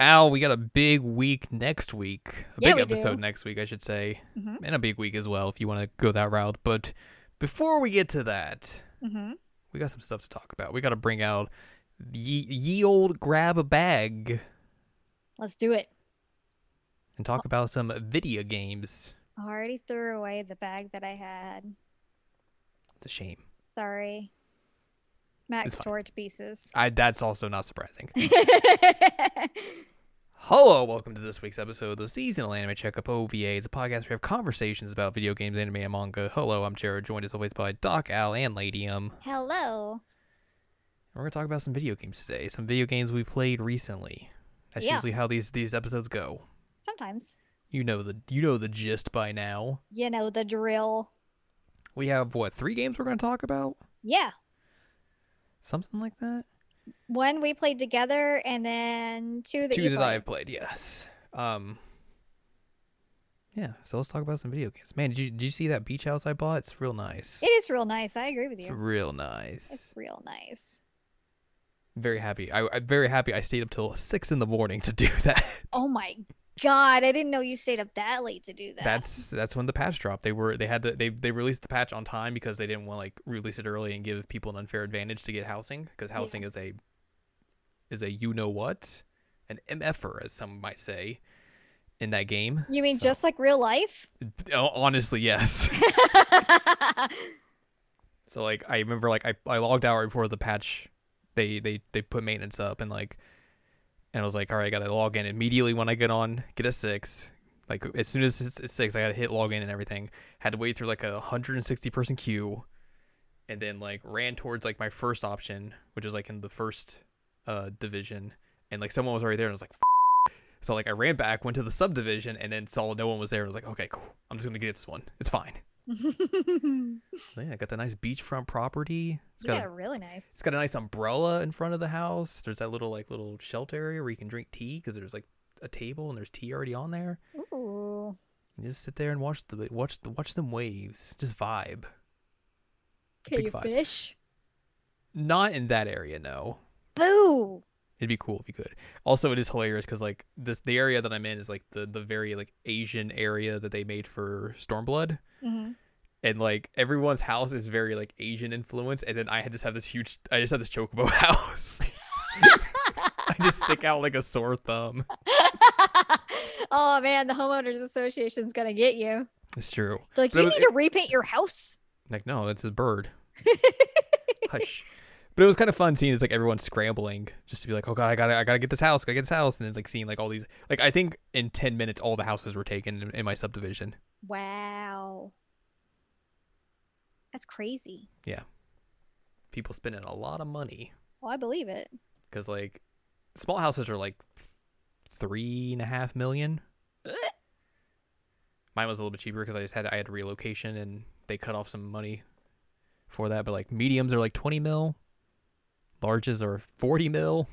Al, we got a big week next week. A Yeah, big we episode do. next week, I should say. Mhm. And a big week as well if you want to go that route. But before we get to that, Mm-hmm. we got some stuff to talk about. We got to bring out ye, ye old grab a bag Let's do it. and talk about some video games. I already threw away the bag that I had. It's a shame. Sorry. Max tore it to pieces. I that's also not surprising. Hello, welcome to this week's episode of the Seasonal Anime Checkup OVA. It's a podcast where we have conversations about video games, anime, and manga. Hello, I'm Jared, joined as always by Doc, Al, and Ladium. Hello. We're gonna talk about some video games today. Some video games we played recently. That's Yeah. usually how these these episodes go. Sometimes. You know the you know the gist by now. You know the drill. We have what three games we're gonna talk about? Yeah. Something like that. One we played together and then two that Two you that played. I've played. Yes. Um. Yeah. So let's talk about some video games. Man, did you did you see that beach house I bought? It's real nice. It is real nice. I agree with you. It's real nice. It's real nice. very happy. I, I'm very happy. I stayed up till six in the morning to do that. Oh my god, I didn't know you stayed up that late to do that. That's that's when the patch dropped. They were they had the, they they released the patch on time because they didn't want like release it early and give people an unfair advantage to get housing because housing is a is a you know what an mf'er as some might say in that game. You mean So- just like real life? Oh, Honestly, yes. So like I remember like I, I logged out right before the patch they they they put maintenance up and like and I was like all right I gotta log in immediately when I get on get a six. Like as soon as it's, six I gotta hit login and everything. Had to wait through like a 160 person queue. And then like ran towards like my first option which was like in the first uh division. And like someone was already there and I was like F-. so like I ran back went to the subdivision and then saw no one was there and was like okay cool. I'm just gonna get this one. It's fine yeah, got that nice beachfront property. It's got, a, really nice. it's got a nice umbrella in front of the house. There's that little like little shelter area where you can drink tea because there's like a table and there's tea already on there. Ooh. You just sit there and watch the watch the watch them waves, just vibe. Can Big you vibes. fish? Not in that area, no. Boo! It'd be cool if you could. Also, it is hilarious because like this the area that I'm in is like the the very like Asian area that they made for Stormblood. hmm and like everyone's house is very like Asian influence, and then I had just have this huge, I just have this chocobo house. I just stick out like a sore thumb. oh man, the homeowners association's gonna get you. It's true. They're like, But you was- need to repaint your house. Like no, it's a bird. Hush. But it was kind of fun seeing it's like everyone scrambling just to be like, oh god, I gotta, I gotta get this house, gotta get this house, and it's like seeing like all these, like I think in ten minutes all the houses were taken in, in my subdivision. Wow. That's crazy. Yeah, people spending a lot of money Oh, I believe it. because like small houses are like three and a half million. Mine was a little bit cheaper because I just had I had relocation and they cut off some money for that. But like mediums are like twenty mil, larges are forty mil.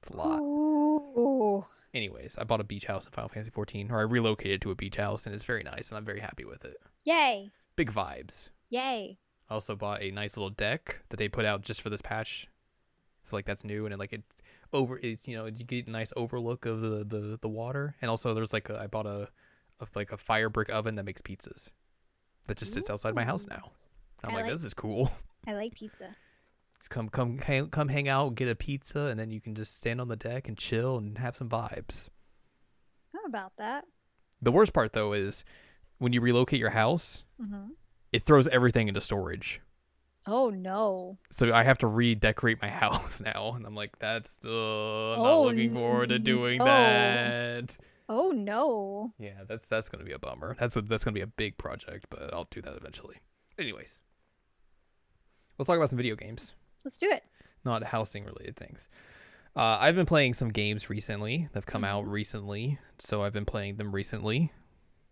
It's a lot. Ooh. Anyways, I bought a beach house in Final Fantasy fourteen, or I relocated to a beach house, and it's very nice, and I'm very happy with it. Yay. Big vibes. Yay. I also bought a nice little deck that they put out just for this patch. So like that's new and it, like it over it's you know you get a nice overlook of the the, the water and also there's like a, I bought a, a like a fire brick oven that makes pizzas that just sits outside my house Ooh. now. I'm like, like- this is cool. I like pizza. Come come hang, come hang out, get a pizza, and then you can just stand on the deck and chill and have some vibes. How about that? The worst part though is when you relocate your house, hmm it throws everything into storage. Oh no. So I have to redecorate my house now, and I'm like, that's uh, I'm not Oh, looking forward to doing no. that. Oh no. Yeah, that's that's gonna be a bummer. That's a, that's gonna be a big project, but I'll do that eventually. Anyways, let's talk about some video games, Let's do it. not housing related things. Uh, I've been playing some games recently that've come out Mhm. recently, so I've been playing them recently.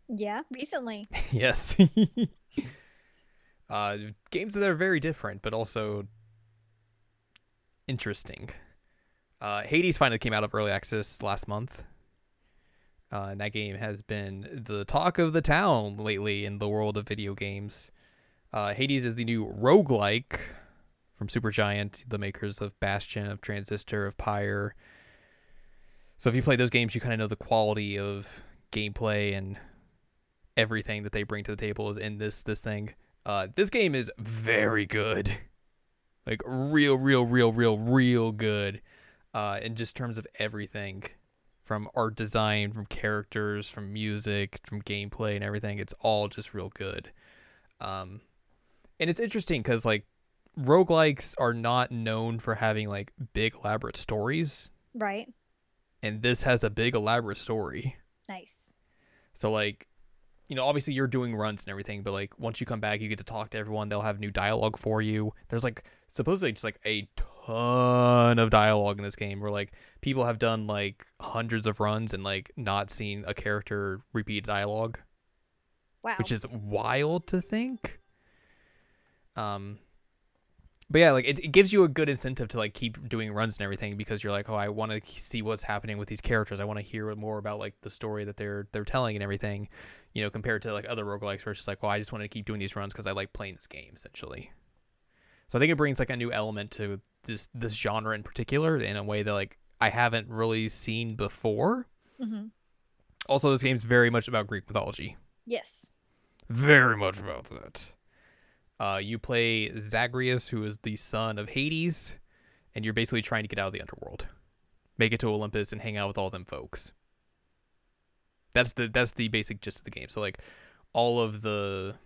Yeah, recently. yes. uh, games that are very different, but also interesting. Uh, Hades finally came out of early access last month. Uh, and that game has been the talk of the town lately in the world of video games. Uh, Hades is the new roguelike from Supergiant, the makers of Bastion, of Transistor, of Pyre. So if you play those games, you kind of know the quality of gameplay and everything that they bring to the table is in this this thing. Uh, this game is very good, like real, real, real, real, real good. Uh, in just terms of everything, from art design, from characters, from music, from gameplay, and everything, it's all just real good. Um, and it's interesting because like roguelikes are not known for having like big elaborate stories Right. and this has a big elaborate story Nice. so like you know obviously you're doing runs and everything but like once you come back you get to talk to everyone they'll have new dialogue for you there's like supposedly just like a ton of dialogue in this game where like people have done like hundreds of runs and like not seen a character repeat dialogue Wow. which is wild to think. Um, but yeah, like it, it gives you a good incentive to like keep doing runs and everything because you're like, oh, I want to see what's happening with these characters. I want to hear more about like the story that they're they're telling and everything. You know, compared to like other roguelikes where it's just like, well, I just want to keep doing these runs because I like playing this game essentially. So I think it brings like a new element to this this genre in particular in a way that like I haven't really seen before. hmm Also, this game's very much about Greek mythology. Yes. very much about that. Uh, you play Zagreus, who is the son of Hades, and you're basically trying to get out of the underworld, make it to Olympus, and hang out with all them folks. That's the that's the basic gist of the game. So like, all of the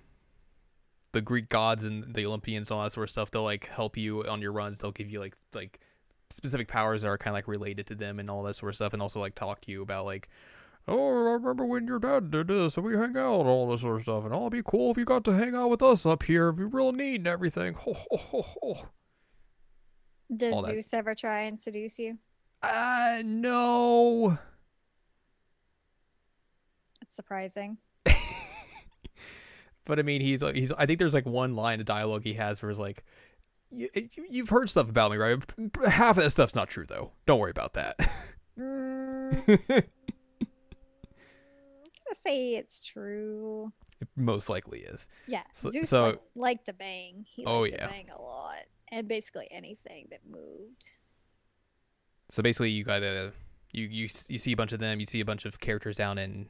the Greek gods and the Olympians and all that sort of stuff, they'll like help you on your runs. They'll give you like like specific powers that are kind of like related to them and all that sort of stuff, and also like talk to you about like oh, I remember when your dad did this, and we hang out, and all this sort of stuff, and oh, it'd be cool if you got to hang out with us up here. It'd be real neat and everything. Ho, ho, ho, ho. Does All that. Zeus ever try and seduce you? Uh, no. That's surprising. But I mean, he's he's. I think there's like one line of dialogue he has where it's like, "You- you- "You've heard stuff about me, right? Half of that stuff's not true, though. Don't worry about that." Mm, Gonna say it's true. it most likely is. Yeah, So- Zeus so- like, liked to bang. He Oh, yeah. to bang a lot, and basically anything that moved. So basically, you gotta you you you see a bunch of them. You see a bunch of characters down in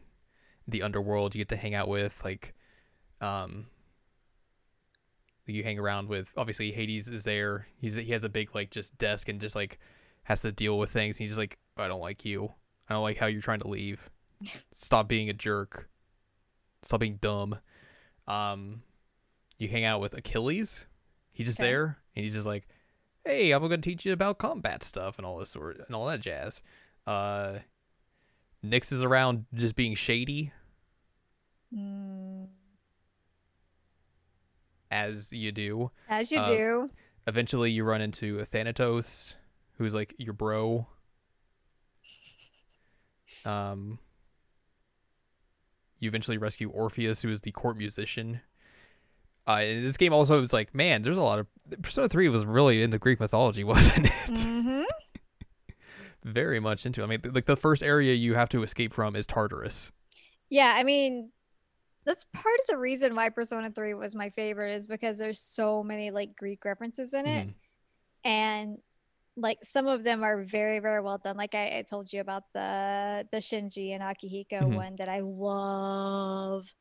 the underworld. You get to hang out with like, um, you hang around with. Obviously, Hades is there. He's he has a big like just desk and just like has to deal with things. He's just like, I don't like you. I don't like how you're trying to leave. Stop being a jerk. Stop being dumb. Um, you hang out with Achilles. He's just Okay. there, and he's just like, hey, I'm gonna teach you about combat stuff and all this sort and all that jazz. Uh, Nyx is around just being shady Mm, as you do. as you Uh, do. Eventually, you run into Thanatos, who's like your bro. Um, you eventually rescue Orpheus, who is the court musician. Uh, and this game also is like, man, there's a lot of Persona Three was really into Greek mythology, wasn't it? hmm Very much into. I mean, like the first area you have to escape from is Tartarus. Yeah, I mean, that's part of the reason why Persona 3 was my favorite is because there's so many like Greek references in it. Mhm. And like some of them are very, very well done. Like I, I told you about the the Shinji and Akihiko Mhm. one that I love.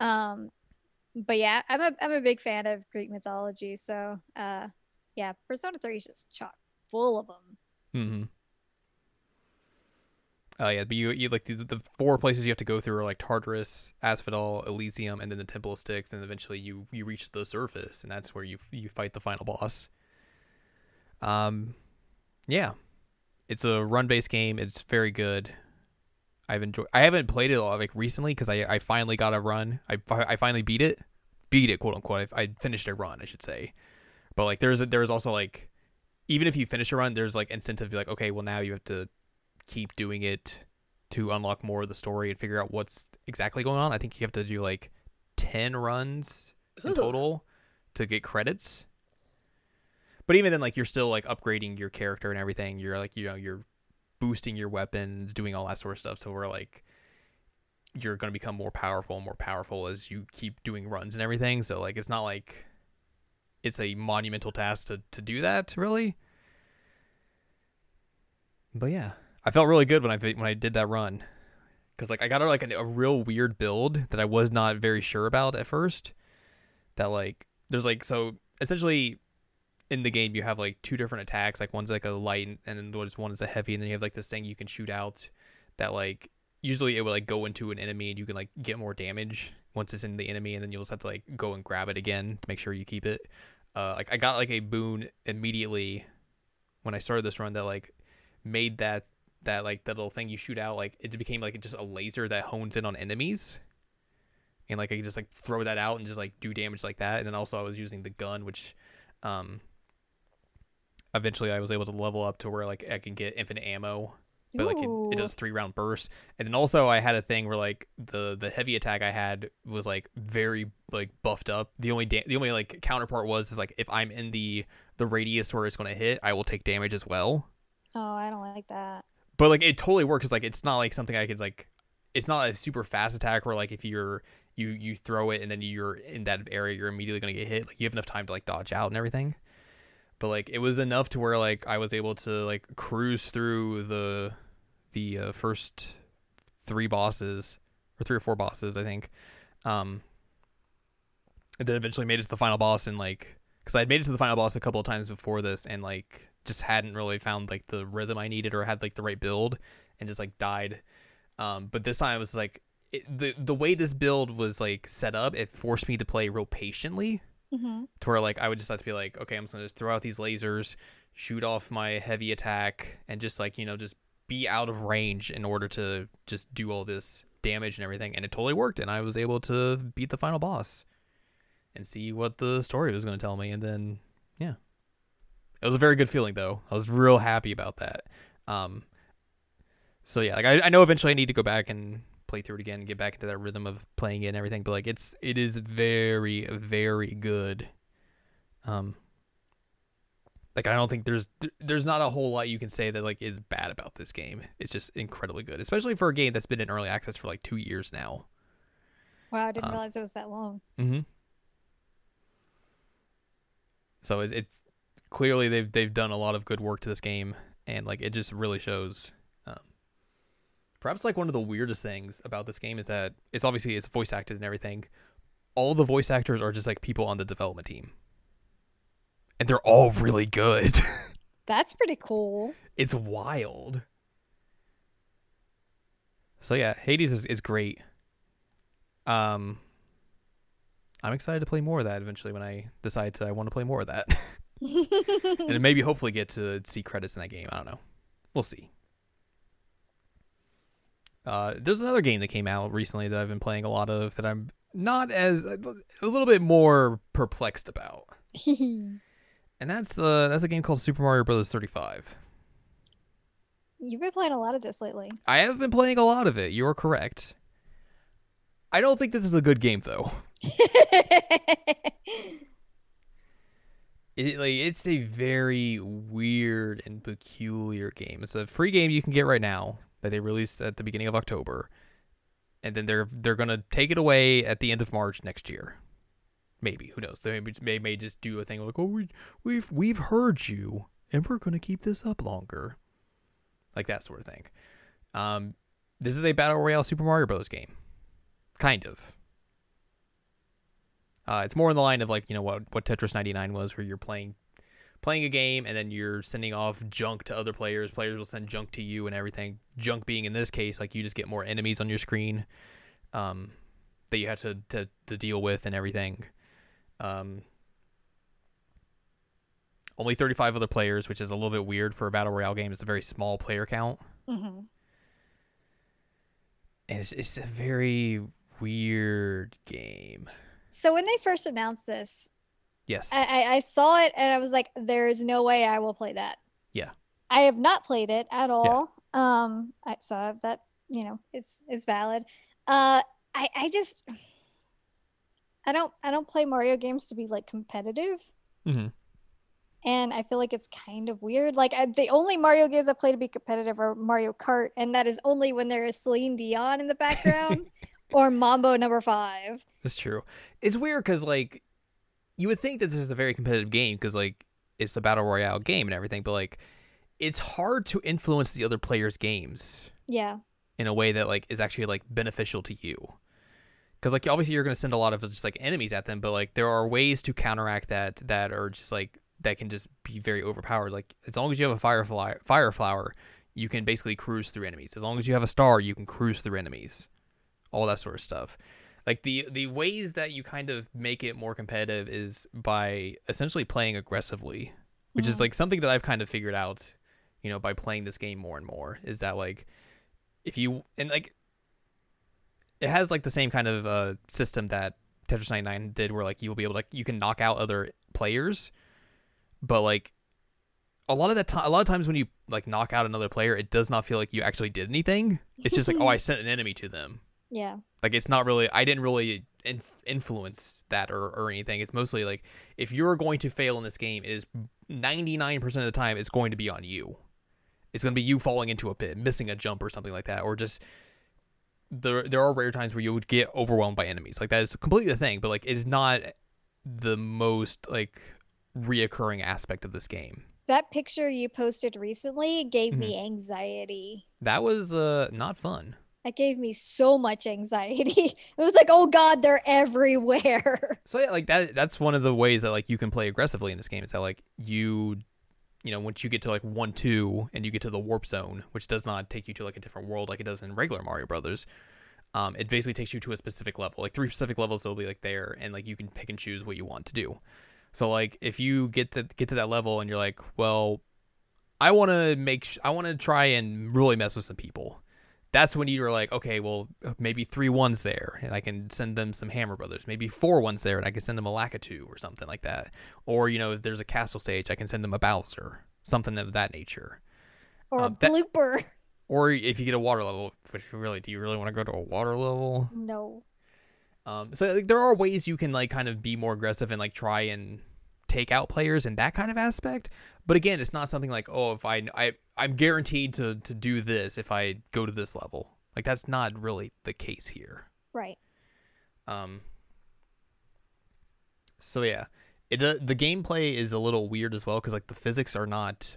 Um but yeah, I'm a I'm a big fan of Greek mythology. So uh yeah, Persona 3 is just chock full of them. Mm-hmm. Oh yeah, but you you like the, the four places you have to go through are like Tartarus, Asphodel, Elysium, and then the Temple of Styx, and eventually you you reach the surface, and that's where you you fight the final boss. Um, yeah, it's a run based game. It's very good. I've enjoyed. I haven't played it a lot like recently because I I finally got a run. I I finally beat it, beat it quote unquote. I, I finished a run, I should say. But like there's a, there's also like even if you finish a run, there's like incentive to be like, okay, well now you have to keep doing it to unlock more of the story and figure out what's exactly going on. I think you have to do like ten runs in Ooh. total to get credits. But even then, like you're still like upgrading your character and everything. You're like you know you're boosting your weapons, doing all that sort of stuff. So we're like you're gonna become more powerful and more powerful as you keep doing runs and everything. So like it's not like it's a monumental task to to do that really. But yeah, I felt really good when I when I did that run, because like I got like a, a real weird build that I was not very sure about at first. That like there's like so essentially in the game you have like two different attacks like one's like a light and then one is a heavy and then you have like this thing you can shoot out that like usually it would like go into an enemy and you can like get more damage once it's in the enemy and then you'll just have to like go and grab it again to make sure you keep it. Uh like i got like a boon immediately when i started this run that like made that that like that little thing you shoot out like it became like just a laser that hones in on enemies. And like i could just like throw that out and just like do damage like that. And then also i was using the gun which um eventually I was able to level up to where like I can get infinite ammo, but like it, it does three round bursts. And then also I had a thing where like the the heavy attack I had was like very like buffed up. The only da- the only like counterpart was is like if I'm in the the radius where it's going to hit, I will take damage as well. Oh, I don't like that. But like it totally works. 'cause, like it's not like something I could like. It's not a super fast attack where like if you're you you throw it and then you're in that area you're immediately gonna get hit. Like you have enough time to like dodge out and everything. But like it was enough to where like I was able to like cruise through the the uh, first three bosses or three or four bosses I think. Um, and then eventually made it to the final boss and like because I had made it to the final boss a couple of times before this and like just hadn't really found like the rhythm I needed or had like the right build and just like died. Um, but this time it was like it, the the way this build was like set up, it forced me to play real patiently hmm to where like I would just have to be like, okay, I'm just gonna just throw out these lasers, shoot off my heavy attack, and just like you know just be out of range in order to just do all this damage and everything. And it totally worked, and I was able to beat the final boss and see what the story was gonna tell me. And then yeah, it was a very good feeling though. I was real happy about that. Um, so yeah, like I, I know eventually I need to go back and play through it again and get back into that rhythm of playing it and everything. But like it's it is very very good. Um like i don't think there's there's not a whole lot you can say that like is bad about this game. It's just incredibly good especially for a game that's been in early access for like two years now. Wow, I didn't Um, realize it was that long. mm-hmm. So it's, it's clearly they've they've done a lot of good work to this game and like it just really shows perhaps like one of the weirdest things about this game is that it's obviously it's voice acted and everything all the voice actors are just like people on the development team and they're all really good That's pretty cool. it's wild so yeah hades is, is great um i'm excited to play more of that eventually when i decide to i want to play more of that and maybe hopefully get to see credits in that game. I don't know. We'll see. Uh, there's another game that came out recently that I've been playing a lot of that I'm not as a little bit more perplexed about, and that's uh that's a game called Super Mario Brothers 35. You've been playing a lot of this lately. I have been playing a lot of it. You're correct. I don't think this is a good game though. It, like it's a very weird and peculiar game. It's a free game you can get right now that they released at the beginning of October, and then they're they're gonna take it away at the end of March next year. Maybe who knows? They may, they may just do a thing like, "Oh, we, we've we've heard you, and we're gonna keep this up longer," like that sort of thing. Um, this is a battle royale Super Mario Bros. game, kind of. Uh, it's more in the line of like you know what what Tetris 99 was, where you're playing playing a game and then you're sending off junk to other players. Players will send junk to you and everything. Junk being in this case like you just get more enemies on your screen um, that you have to, to to deal with and everything. Um, only 35 other players, which is a little bit weird for a battle royale game. It's a very small player count, hmm and it's it's a very weird game. So when they first announced this, Yes. I, I, I saw it and I was like, there is no way I will play that. Yeah. I have not played it at all. Um, I, so that you know is is valid. Uh, I I just I don't I don't play Mario games to be like competitive, Mm-hmm. and I feel like it's kind of weird. Like I, the only Mario games I play to be competitive are Mario Kart, and that is only when there is Celine Dion in the background or Mambo Number Five. That's true. It's weird because like you would think that this is a very competitive game because like it's a battle royale game and everything, but like it's hard to influence the other players' games Yeah. in a way that like is actually like beneficial to you. Because like obviously you're gonna send a lot of just like enemies at them, but like there are ways to counteract that that are just like that can just be very overpowered. Like as long as you have a firefly fire flower, you can basically cruise through enemies. As long as you have a star, you can cruise through enemies. All that sort of stuff. Like the the ways that you kind of make it more competitive is by essentially playing aggressively, which is Mhm. like something that I've kind of figured out, you know, by playing this game more and more. Is that like if you and like it has like the same kind of uh, system that Tetris 99 did, where like you'll be able to you can knock out other players, but like a lot of that time, a lot of times when you like knock out another player, it does not feel like you actually did anything. It's just like oh, I sent an enemy to them. Yeah. Like it's not really I didn't really inf- influence that or, or anything. It's mostly like if you're going to fail in this game, it is 99% of the time it's going to be on you. It's going to be you falling into a pit, missing a jump or something like that or just there there are rare times where you would get overwhelmed by enemies. Like that is completely the thing, but like it is not the most like reoccurring aspect of this game. That picture you posted recently gave Mm-hmm. me anxiety. That was uh not fun. That gave me so much anxiety. It was like, oh God, they're everywhere. So yeah, like that that's one of the ways that like you can play aggressively in this game. Is that like you you know, once you get to like one two and you get to the warp zone, which does not take you to like a different world like it does in regular Mario Brothers, um, it basically takes you to a specific level. Like three specific levels will be like there and like you can pick and choose what you want to do. So like if you get to get to that level and you're like, well, I want to make sh- I want to try and really mess with some people. That's when you're like, okay, well, maybe three ones there, and I can send them some Hammer Brothers. Maybe four ones there, and I can send them a Lakitu or something like that. Or you know, if there's a castle stage, I can send them a Bowser, something of that nature. Or Um, a that- blooper. Or if you get a water level, which really, do you really want to go to a water level? No. Um, so like, there are ways you can like kind of be more aggressive and like try and take out players in that kind of aspect. But again, it's not something like oh, if I I I'm guaranteed to to do this if I go to this level. Like that's not really the case here. Right. Um. So yeah, it uh, the gameplay is a little weird as well because like the physics are not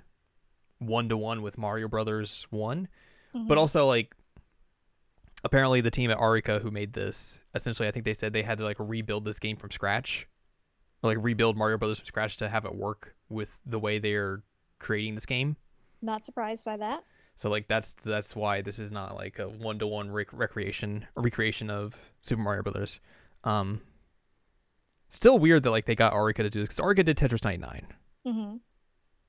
one to one with Mario Brothers one, but Mhm. also like apparently the team at Arika who made this essentially I think they said they had to like rebuild this game from scratch, like rebuild Mario Brothers from scratch to have it work with the way they're creating this game. Not surprised by that. So like that's that's why this is not like a one to one recreation or recreation of Super Mario Brothers. Um, still weird that like they got Arika to do this because Arika did Tetris 99, hmm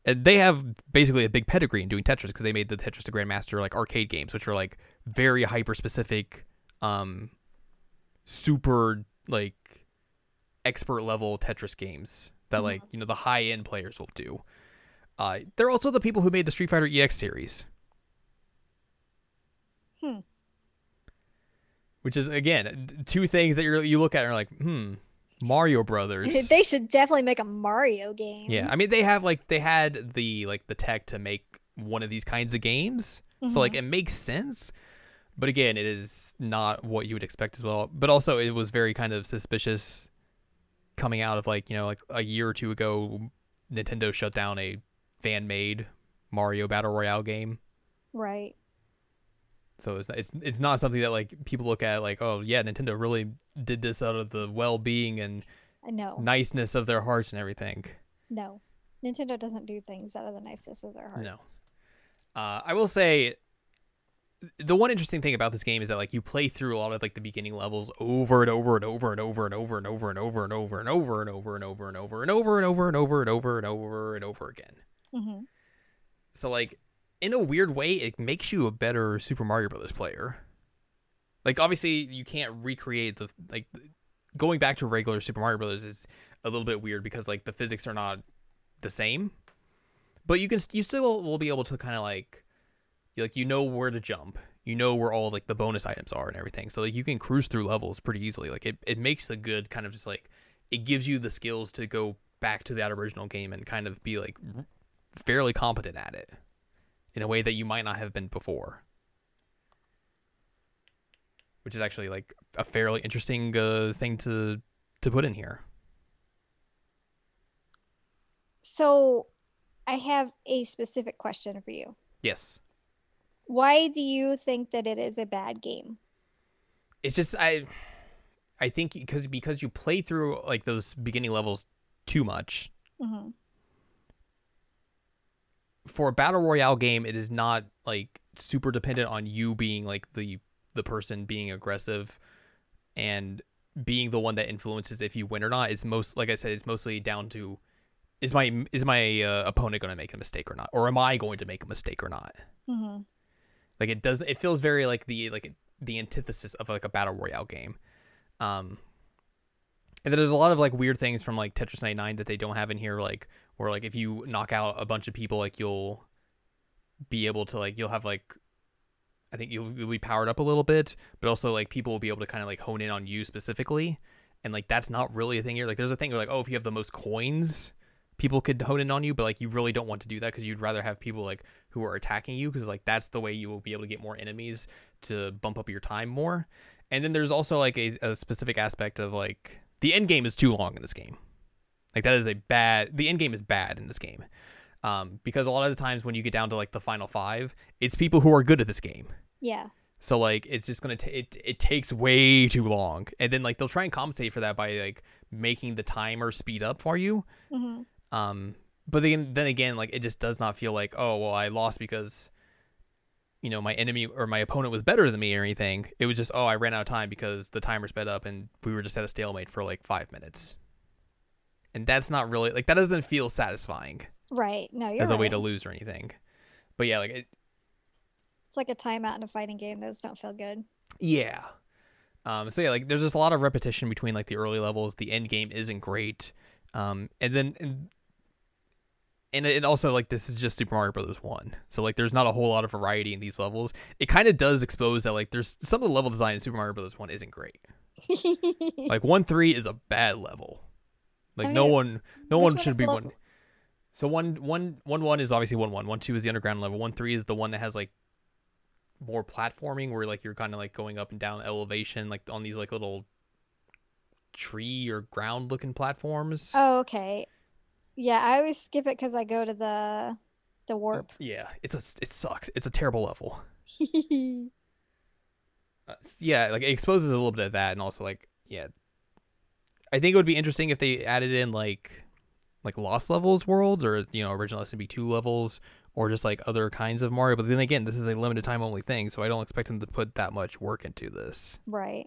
and they have basically a big pedigree in doing Tetris because they made the Tetris the Grandmaster like arcade games, which are like very hyper specific, um, super like expert level Tetris games that Mhm. like you know the high end players will do. Uh, they're also the people who made the Street Fighter EX series. Hmm. Which is again two things that you you look at and are like, hmm, Mario Brothers. they should definitely make a Mario game. yeah, I mean they have like they had the like the tech to make one of these kinds of games, so like Mhm. it makes sense. But again, it is not what you would expect as well. But also, it was very kind of suspicious coming out of like you know like a year or two ago, Nintendo shut down a fan made Mario Battle Royale game. Right. So it's it's it's not something that like people look at like oh yeah Nintendo really did this out of the well being and know. niceness of their hearts and everything. No. Nintendo doesn't do things out of the niceness of their hearts. No. Uh, I will say the one interesting thing about this game is that like you play through a lot of like the beginning levels over and over and over and over and over and over and over and over and over and over and over and over and over and over and over and over and over and over again. hmm So like in a weird way, it makes you a better Super Mario Brothers player. Like obviously you can't recreate the like going back to regular Super Mario Brothers is a little bit weird because like the physics are not the same. But you can you still will be able to kind of like like you know where to jump. You know where all like the bonus items are and everything. So like you can cruise through levels pretty easily. Like it, it makes a good kind of just like it gives you the skills to go back to that original game and kind of be like fairly competent at it in a way that you might not have been before. Which is actually like a fairly interesting uh, thing to to put in here. So I have a specific question for you. Yes. Why do you think that it is a bad game? It's just I I think because because you play through like those beginning levels too much. hmm For a battle royale game, it is not like super dependent on you being like the the person being aggressive and being the one that influences if you win or not. It's most like I said, it's mostly down to is my is my uh, opponent going to make a mistake or not, or am I going to make a mistake or not? hmm Like it does. It feels very like the like the antithesis of like a battle royale game. Um, and then there's a lot of like weird things from like Tetris 99 that they don't have in here, like where like if you knock out a bunch of people, like you'll be able to like you'll have like I think you'll, you'll be powered up a little bit, but also like people will be able to kind of like hone in on you specifically, and like that's not really a thing here. Like there's a thing where like oh if you have the most coins, people could hone in on you, but like you really don't want to do that because you'd rather have people like who are attacking you because like that's the way you will be able to get more enemies to bump up your time more. And then there's also like a, a specific aspect of like the end game is too long in this game. Like that is a bad. The end game is bad in this game, um, because a lot of the times when you get down to like the final five, it's people who are good at this game. Yeah. So like it's just gonna ta it it takes way too long, and then like they'll try and compensate for that by like making the timer speed up for you. hmm Um, but then then again, like it just does not feel like oh well I lost because you know my enemy or my opponent was better than me or anything. It was just oh I ran out of time because the timer sped up and we were just at a stalemate for like five minutes. And that's not really like that doesn't feel satisfying Right. No, you're as a way to lose or anything. But yeah, like it, It's like a timeout in a fighting game. Those don't feel good. Yeah. Um, so yeah, like there's just a lot of repetition between like the early levels. The end game isn't great. Um, and then and, and it also like this is just Super Mario Brothers one. So like there's not a whole lot of variety in these levels. It kind of does expose that like there's some of the level design in Super Mario Brothers one isn't great. Like one three is a bad level. Like I no one no one should be the one. So one one one one is obviously one one. One two is the underground level. One three is the one that has like more platforming where like you're kind of like going up and down elevation like on these like little tree or ground looking platforms. oh, okay. Yeah, I always skip it because I go to the the warp. Yeah, it's a it sucks. It's a terrible level. Uh, yeah, like it exposes a little bit of that, and also like yeah, I think it would be interesting if they added in like like Lost Levels worlds or you know original SMB two levels or just like other kinds of Mario. But then again, this is a limited time only thing, so I don't expect them to put that much work into this. right.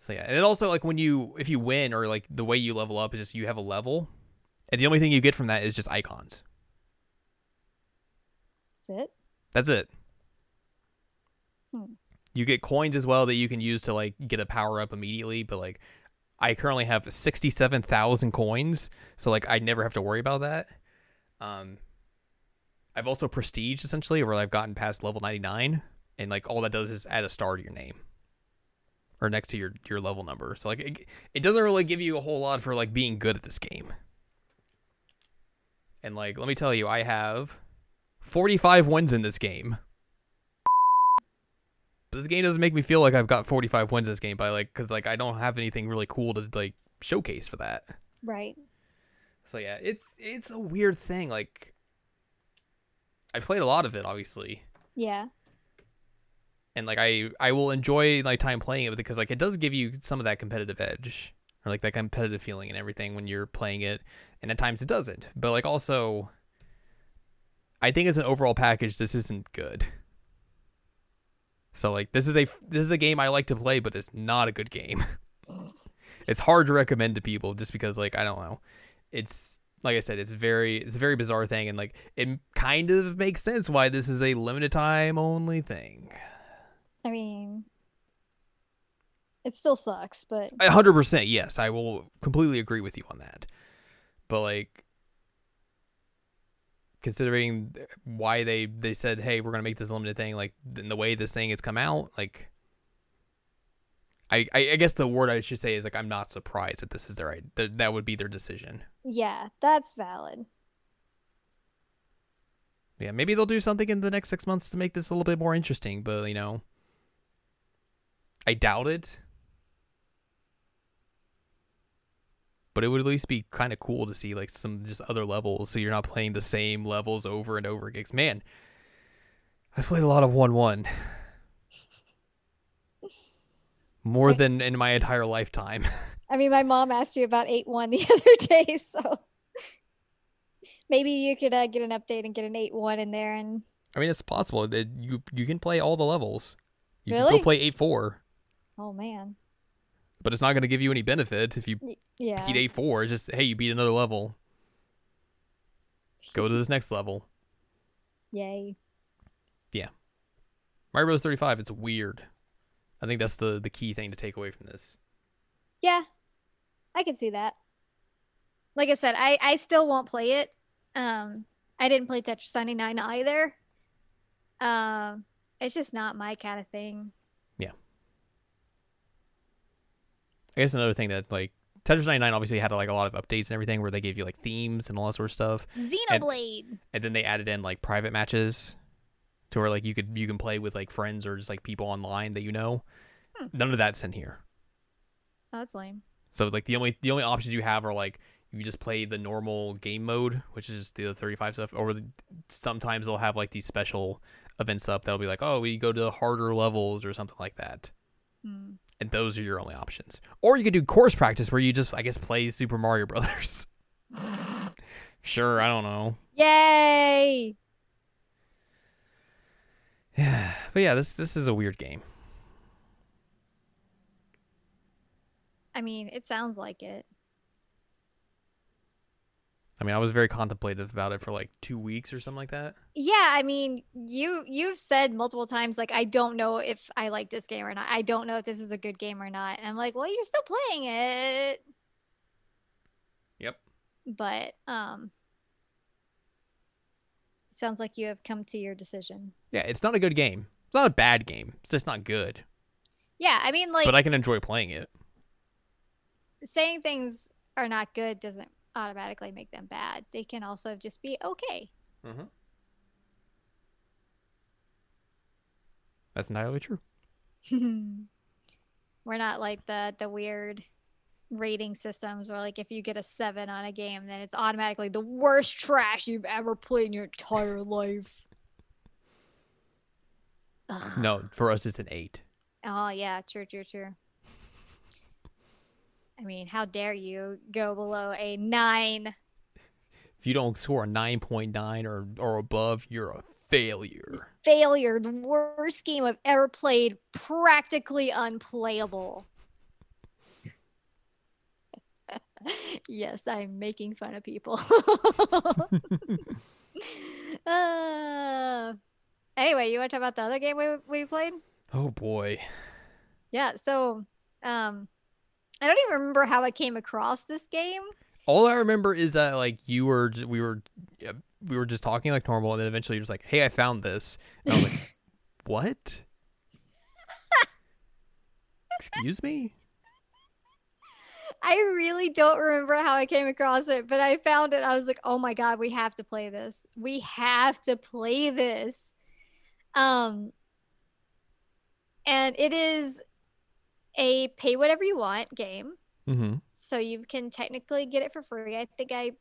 So yeah, and it also like when you if you win or like the way you level up is just you have a level, and the only thing you get from that is just icons. That's it. That's it. Hmm. You get coins as well that you can use to like get a power up immediately, but like I currently have 67,000 coins, so like I never have to worry about that. Um I've also prestige essentially where I've gotten past level 99 and like all that does is add a star to your name or next to your your level number. So like it, it doesn't really give you a whole lot for like being good at this game. And like let me tell you, I have 45 wins in this game. But this game doesn't make me feel like I've got 45 wins in this game by like cuz like I don't have anything really cool to like showcase for that. Right. So yeah, it's it's a weird thing like I've played a lot of it obviously. Yeah. And like I I will enjoy my time playing it because like it does give you some of that competitive edge or like that competitive feeling and everything when you're playing it and at times it doesn't. But like also I think as an overall package this isn't good. So like this is a this is a game I like to play but it's not a good game. it's hard to recommend to people just because like I don't know. It's like I said it's very it's a very bizarre thing and like it kind of makes sense why this is a limited time only thing. I mean, it still sucks, but A hundred percent, yes, I will completely agree with you on that. But like, considering why they they said, "Hey, we're gonna make this limited thing," like in the way this thing has come out, like, I I, I guess the word I should say is like I'm not surprised that this is their that that would be their decision. yeah, that's valid. Yeah, maybe they'll do something in the next six months to make this a little bit more interesting, but you know, I doubt it. but it would at least be kind of cool to see like some just other levels, so you're not playing the same levels over and over again. Man, I played a lot of one one, more Right. than in my entire lifetime. I mean, my mom asked you about 8 1 the other day, so maybe you could uh, get an update and get an 8 1 in there. And I mean, it's possible that you you can play all the levels. You can Really? go play eight four, oh man. but it's not going to give you any benefit if you Yeah. beat eight four. It's just hey, you beat another level. Go to this next level. Yay. Yeah. Mario Bros. 35, it's weird. I think that's the the key thing to take away from this. Yeah, I can see that. Like I said, I I still won't play it. Um, I didn't play Tetris 99 either. Um, it's just not my kind of thing. I guess another thing that like Tetris 99 obviously had like a lot of updates and everything where they gave you like themes and all that sort of stuff, Xenoblade. and then they added in like private matches to where like you could you can play with like friends or just like people online that you know. Hmm. None of that's in here. Oh, that's lame. So like the only the only options you have are like you just play the normal game mode, which is the 35 stuff, or the, sometimes they'll have like these special events up that'll be like, oh, we go to harder levels or something like that. Hmm. And those are your only options. Or you could do course practice where you just I guess play Super Mario Brothers. sure, I don't know. Yay! Yeah, but yeah, this this is a weird game. I mean, it sounds like it. I mean, I was very contemplative about it for like two weeks or something like that. Yeah, I mean, you you've said multiple times like I don't know if I like this game or not. I don't know if this is a good game or not. And I'm like, well, you're still playing it. Yep. But um sounds like you have come to your decision. Yeah, it's not a good game. It's not a bad game. It's just not good. Yeah, I mean like but I can enjoy playing it. saying things are not good doesn't automatically make them bad. They can also just be okay. Mm-hmm. That's entirely true. We're not like the the weird rating systems where like if you get a seven on a game, then it's automatically the worst trash you've ever played in your entire life. Ugh. No, for us it's an eight. Oh yeah, true, true, true. I mean, how dare you go below a nine? If you don't score a nine point nine or or above, you're a failure. Failure, the worst game I've ever played, practically unplayable. yes, I'm making fun of people. uh, anyway, you want to talk about the other game we we played? Oh boy. Yeah, so um I don't even remember how I came across this game. All I remember is that like you were we were we were just talking like normal, and then eventually you're just like, "Hey, I found this." And I was like, "What?" Excuse me. I really don't remember how I came across it, but I found it. I was like, "Oh my god, we have to play this. We have to play this." Um and it is a pay whatever you want game. Mm-hmm. So you can technically get it for free. I think I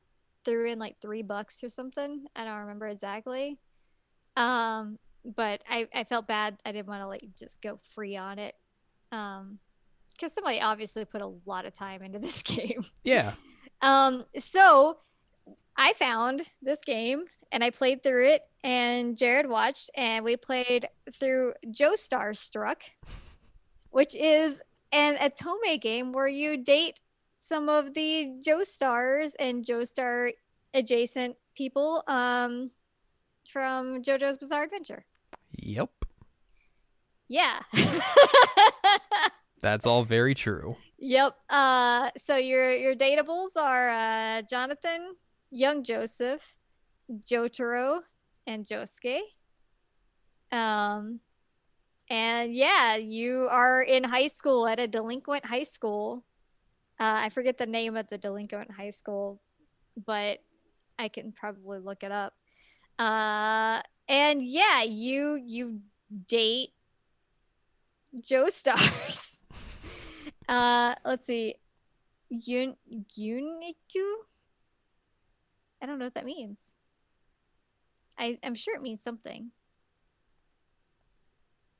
threw in like three bucks or something. I don't remember exactly. Um, but I, I felt bad. I didn't want to like just go free on it. Um, because somebody obviously put a lot of time into this game. Yeah. Um, so I found this game and I played through it, and Jared watched, and we played through Joestar Struck, which is an otome game where you date some of the Joestars and Joestar adjacent people um, from JoJo's Bizarre Adventure. Yep. Yeah. That's all very true. Yep. Uh, so your your datables are uh, Jonathan, young Joseph, Jotaro, and Josuke. Um, and yeah, you are in high school at a delinquent high school. Uh, I forget the name of the delinquent high school, but I can probably look it up. Uh, and yeah, you you date Joestars. uh, let's see. Yun Yuniku. I don't know what that means. I, I'm sure it means something.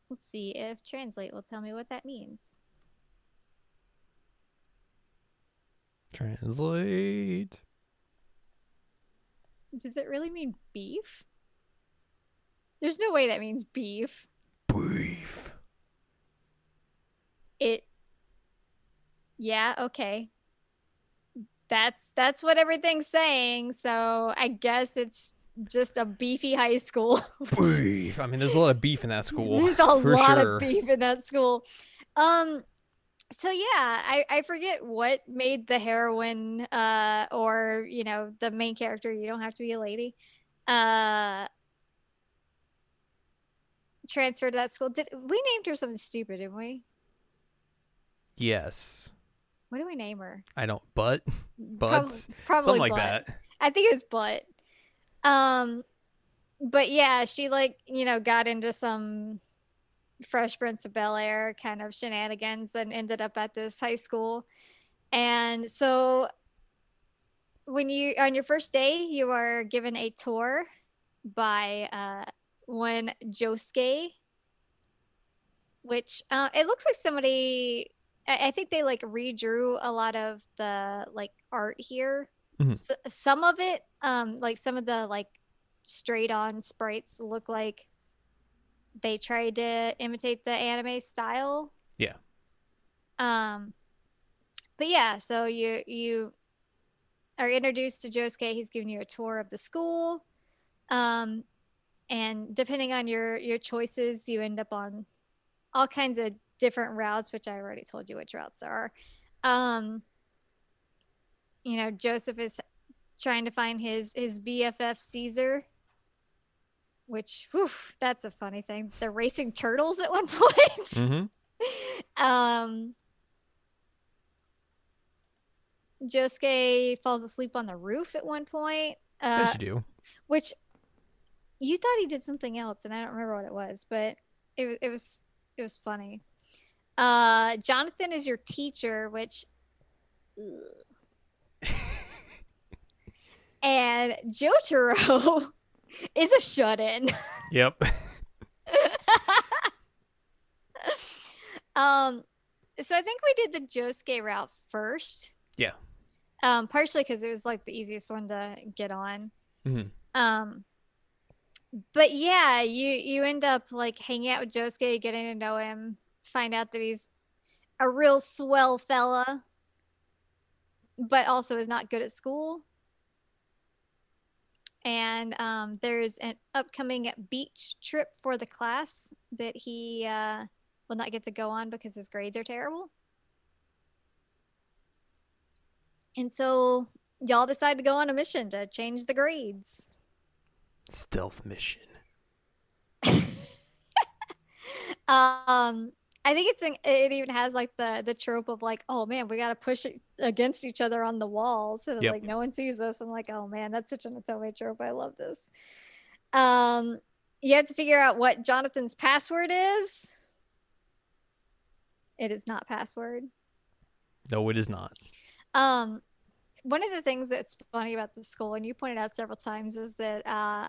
Let's see if translate will tell me what that means. Translate. Does it really mean beef? There's no way that means beef. Beef. It Yeah, okay. That's that's what everything's saying, so I guess it's just a beefy high school. Beef. I mean, there's a lot of beef in that school. There's a lot sure. of beef in that school. Um so yeah, I, I forget what made the heroine uh or you know the main character, you don't have to be a lady. Uh transfer to that school. Did we named her something stupid, didn't we? Yes. What do we name her? I don't. But Prob- but probably something like that. I think it was butt. Um, but yeah, she like you know got into some Fresh Prince of Bel Air kind of shenanigans and ended up at this high school. And so, when you on your first day, you are given a tour by uh, one Josuke, which uh, it looks like somebody. I I think they like redrew a lot of the like art here Mhm. S- some of it um like some of the like straight on sprites look like they tried to imitate the anime style. Yeah. um but yeah so you you are introduced to josuke. He's giving you a tour of the school. Um and depending on your your choices you end up on all kinds of different routes which i already told you which routes there are. Um you know joseph is trying to find his his bff caesar which whew, that's a funny thing. They're racing turtles at one point. Hmm um josuke falls asleep on the roof at one point uh, Yes, you do. which you thought he did something else and i don't remember what it was but it, it was it was funny. Uh jonathan is your teacher which and jotaro is a shut-in Yep. um so i think we did the josuke route first Yeah. um partially because it was like the easiest one to get on Mhm. um but yeah you you end up like hanging out with josuke getting to know him find out that he's a real swell fella but also is not good at school and um, there's an upcoming beach trip for the class that he uh, will not get to go on because his grades are terrible and so y'all decide to go on a mission to change the grades Stealth mission. um i think it's it even has like the the trope of like oh man we gotta push it against each other on the wall so that Yep. like no one sees us. I'm like oh man that's such an otome trope. I love this. Um you have to figure out what jonathan's password is. It is not password. No, it is not. um one of the things that's funny about the school and you pointed out several times is that uh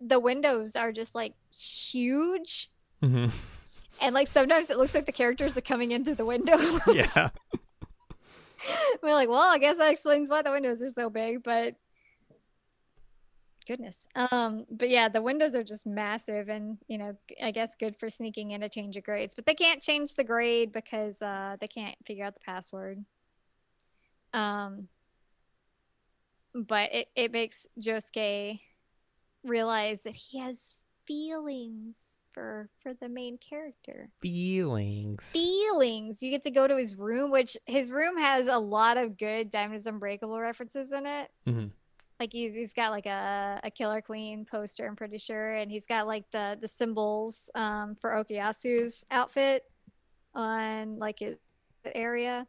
the windows are just like huge. Hmm and like sometimes it looks like the characters are coming in through the windows. Yeah. We're like, well, I guess that explains why the windows are so big, but goodness. Um, but yeah, the windows are just massive and you know, I guess good for sneaking in a change of grades. But they can't change the grade because uh they can't figure out the password. Um but it, it makes Josuke realize that he has feelings for for the main character Feelings. feelings. You get to go to his room, which his room has a lot of good Diamond is Unbreakable references in it. Mhm. Like he's he's got like a, a Killer Queen poster, I'm pretty sure, and he's got like the the symbols um, for Okuyasu's outfit on like his area.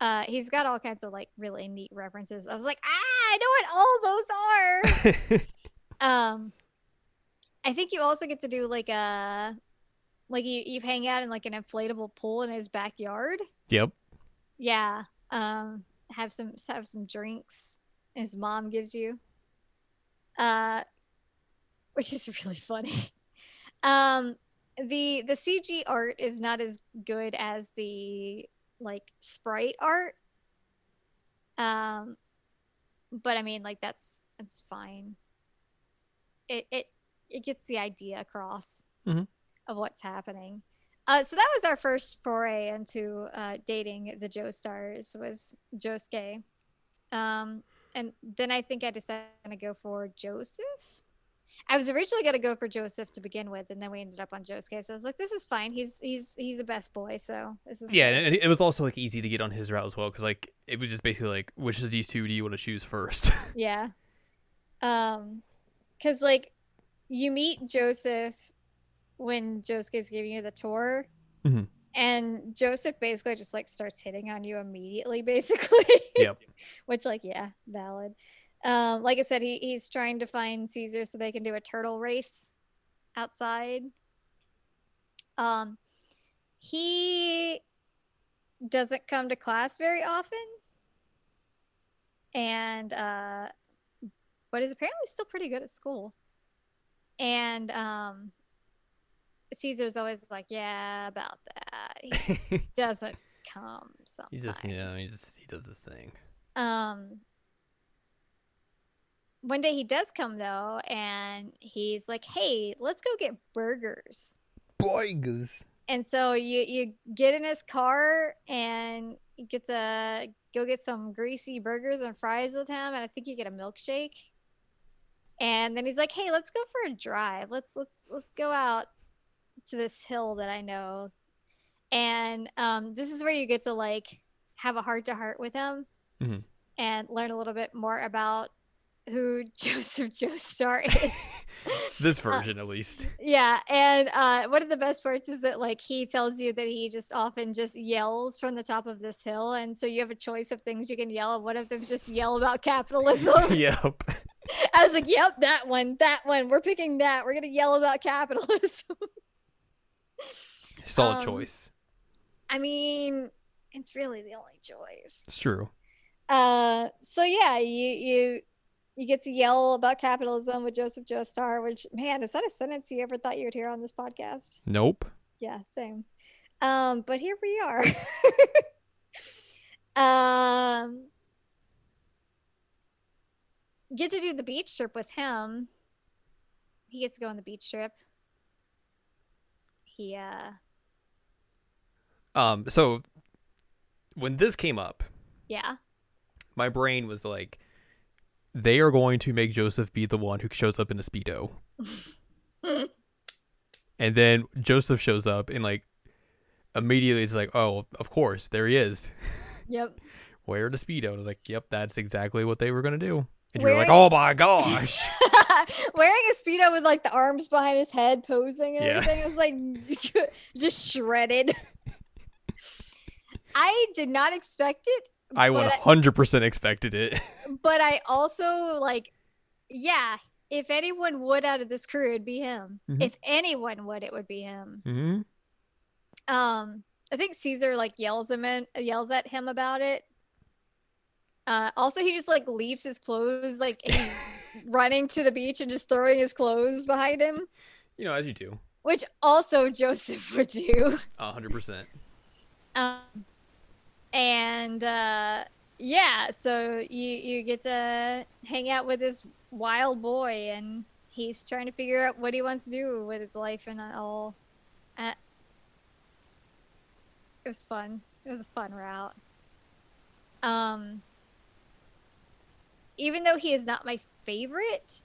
Uh, he's got all kinds of like really neat references. I was like, ah, I know what all those are. um, I think you also get to do like a like you you hang out in like an inflatable pool in his backyard. Yep. Yeah. Um have some have some drinks his mom gives you. Uh which is really funny. Um the the CG art is not as good as the like sprite art. Um but I mean like that's that's fine. It it it gets the idea across Mhm. of what's happening. Uh, so that was our first foray into uh, dating the Joestars was Josuke. Um, and then I think I decided to go for Joseph. I was originally going to go for Joseph to begin with, and then we ended up on Josuke. So I was like, "This is fine. He's he's he's a best boy, so this is Yeah, great." and it was also like easy to get on his route as well because like it was just basically like which of these two do you want to choose first? Yeah. Um, cause like you meet Joseph when Joseph is giving you the tour, Mhm. and Joseph basically just like starts hitting on you immediately, basically. yep. Which, like, yeah, valid. Um, like I said, he, he's trying to find Caesar so they can do a turtle race outside. Um, he doesn't come to class very often, and uh, but is apparently still pretty good at school. And um, Caesar's always like, "Yeah, about that." He doesn't come sometimes. he just you know he just he does his thing. Um, one day he does come though, and he's like, "Hey, let's go get burgers." Burgers. And so you you get in his car and you get to go get some greasy burgers and fries with him, and I think you get a milkshake. And then he's like, "Hey, let's go for a drive. Let's let's let's go out to this hill that I know." And um, this is where you get to like have a heart to heart with him Mhm. and learn a little bit more about who Joseph Joestar is. This version at least. Yeah, and uh, one of the best parts is that like he tells you that he just often just yells from the top of this hill, and so you have a choice of things you can yell. and One of them is just yell about capitalism. yep. I was like, "Yep, that one, that one. We're picking that. We're gonna yell about capitalism." Solid Um, choice. I mean, it's really the only choice. It's true. Uh, so yeah, you you you get to yell about capitalism with Joseph Joestar, which man, is that a sentence you ever thought you would hear on this podcast? Nope. Yeah, same. Um, but here we are. um, get to do the beach trip with him. He gets to go on the beach trip. He uh Um. So when this came up, yeah. my brain was like, they are going to make Joseph be the one who shows up in a speedo, and then Joseph shows up and like immediately it's like, oh, of course, there he is. Yep. Wear the speedo. And I was like, yep, that's exactly what they were gonna do. And you're like, oh my gosh. Wearing a speedo with like the arms behind his head, posing and Yeah. everything. It was like just shredded. I did not expect it. I 100% expected it. but I also like, yeah. If anyone would out of this crew, it'd be him. Mhm. If anyone would, it would be him. Mm-hmm. Um, I think Caesar like yells him in, yells at him about it. Uh, also, he just like leaves his clothes, like he's running to the beach and just throwing his clothes behind him, You know, as you do. which also Joseph would do. A 100%. Um, and uh, yeah, so you you get to hang out with this wild boy, and he's trying to figure out what he wants to do with his life and all. Uh, it was fun. It was a fun route. Um, even though he is not my favorite,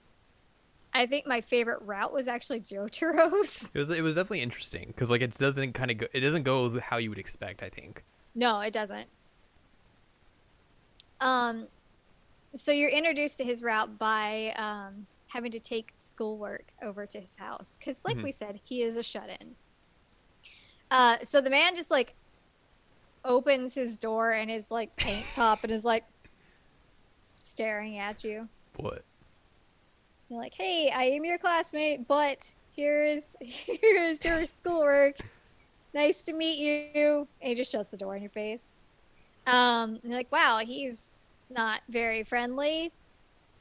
I think my favorite route was actually Jotaro's. It was it was definitely interesting because like it doesn't kind of go it doesn't go how you would expect. I think. No, it doesn't. Um, so you're introduced to his route by um, having to take schoolwork over to his house because, like Mhm. we said, he is a shut-in. Uh, so the man just like opens his door and his like paint top and is like staring at you. What? You're like, "Hey, I am your classmate, but here is here is your schoolwork. Nice to meet you." And he just shuts the door in your face. Um, and like, wow, he's not very friendly.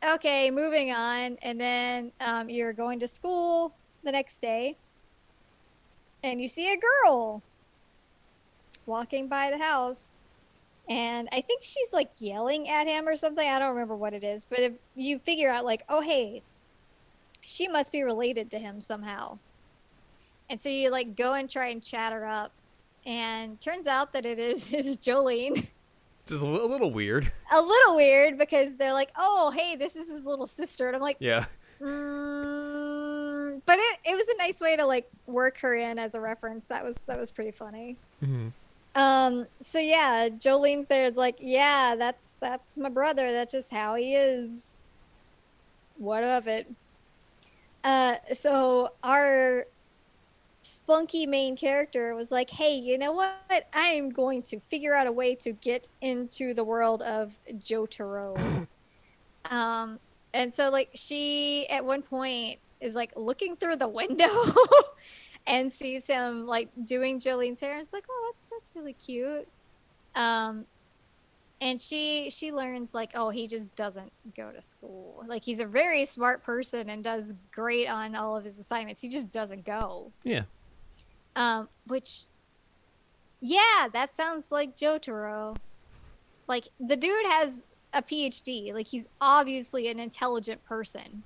Okay, moving on. And then um, you're going to school the next day, and you see a girl walking by the house. And I think she's like yelling at him or something. I don't remember what it is. But if you figure out, like, oh, hey, she must be related to him somehow. And so you like go and try and chat her up. And turns out that it is, is Jolyne. Just a little weird. a little weird because they're like, "Oh, hey, this is his little sister," and I'm like, Yeah. mm, but it, it was a nice way to like work her in as a reference. That was that was pretty funny. hmm Um, so yeah, Jolyne's there. It's like, yeah, that's that's my brother. That's just how he is. What of it? Uh, so our spunky main character was like, hey, you know what? I am going to figure out a way to get into the world of Jotaro. um, and so like she at one point is like looking through the window and sees him like doing Jolyne's hair. It's like, oh, that's that's really cute. Um, and she she learns like, oh, he just doesn't go to school. Like he's a very smart person and does great on all of his assignments. He just doesn't go. Yeah. Um, which, yeah, that sounds like Jotaro. Like the dude has a PhD. Like he's obviously an intelligent person.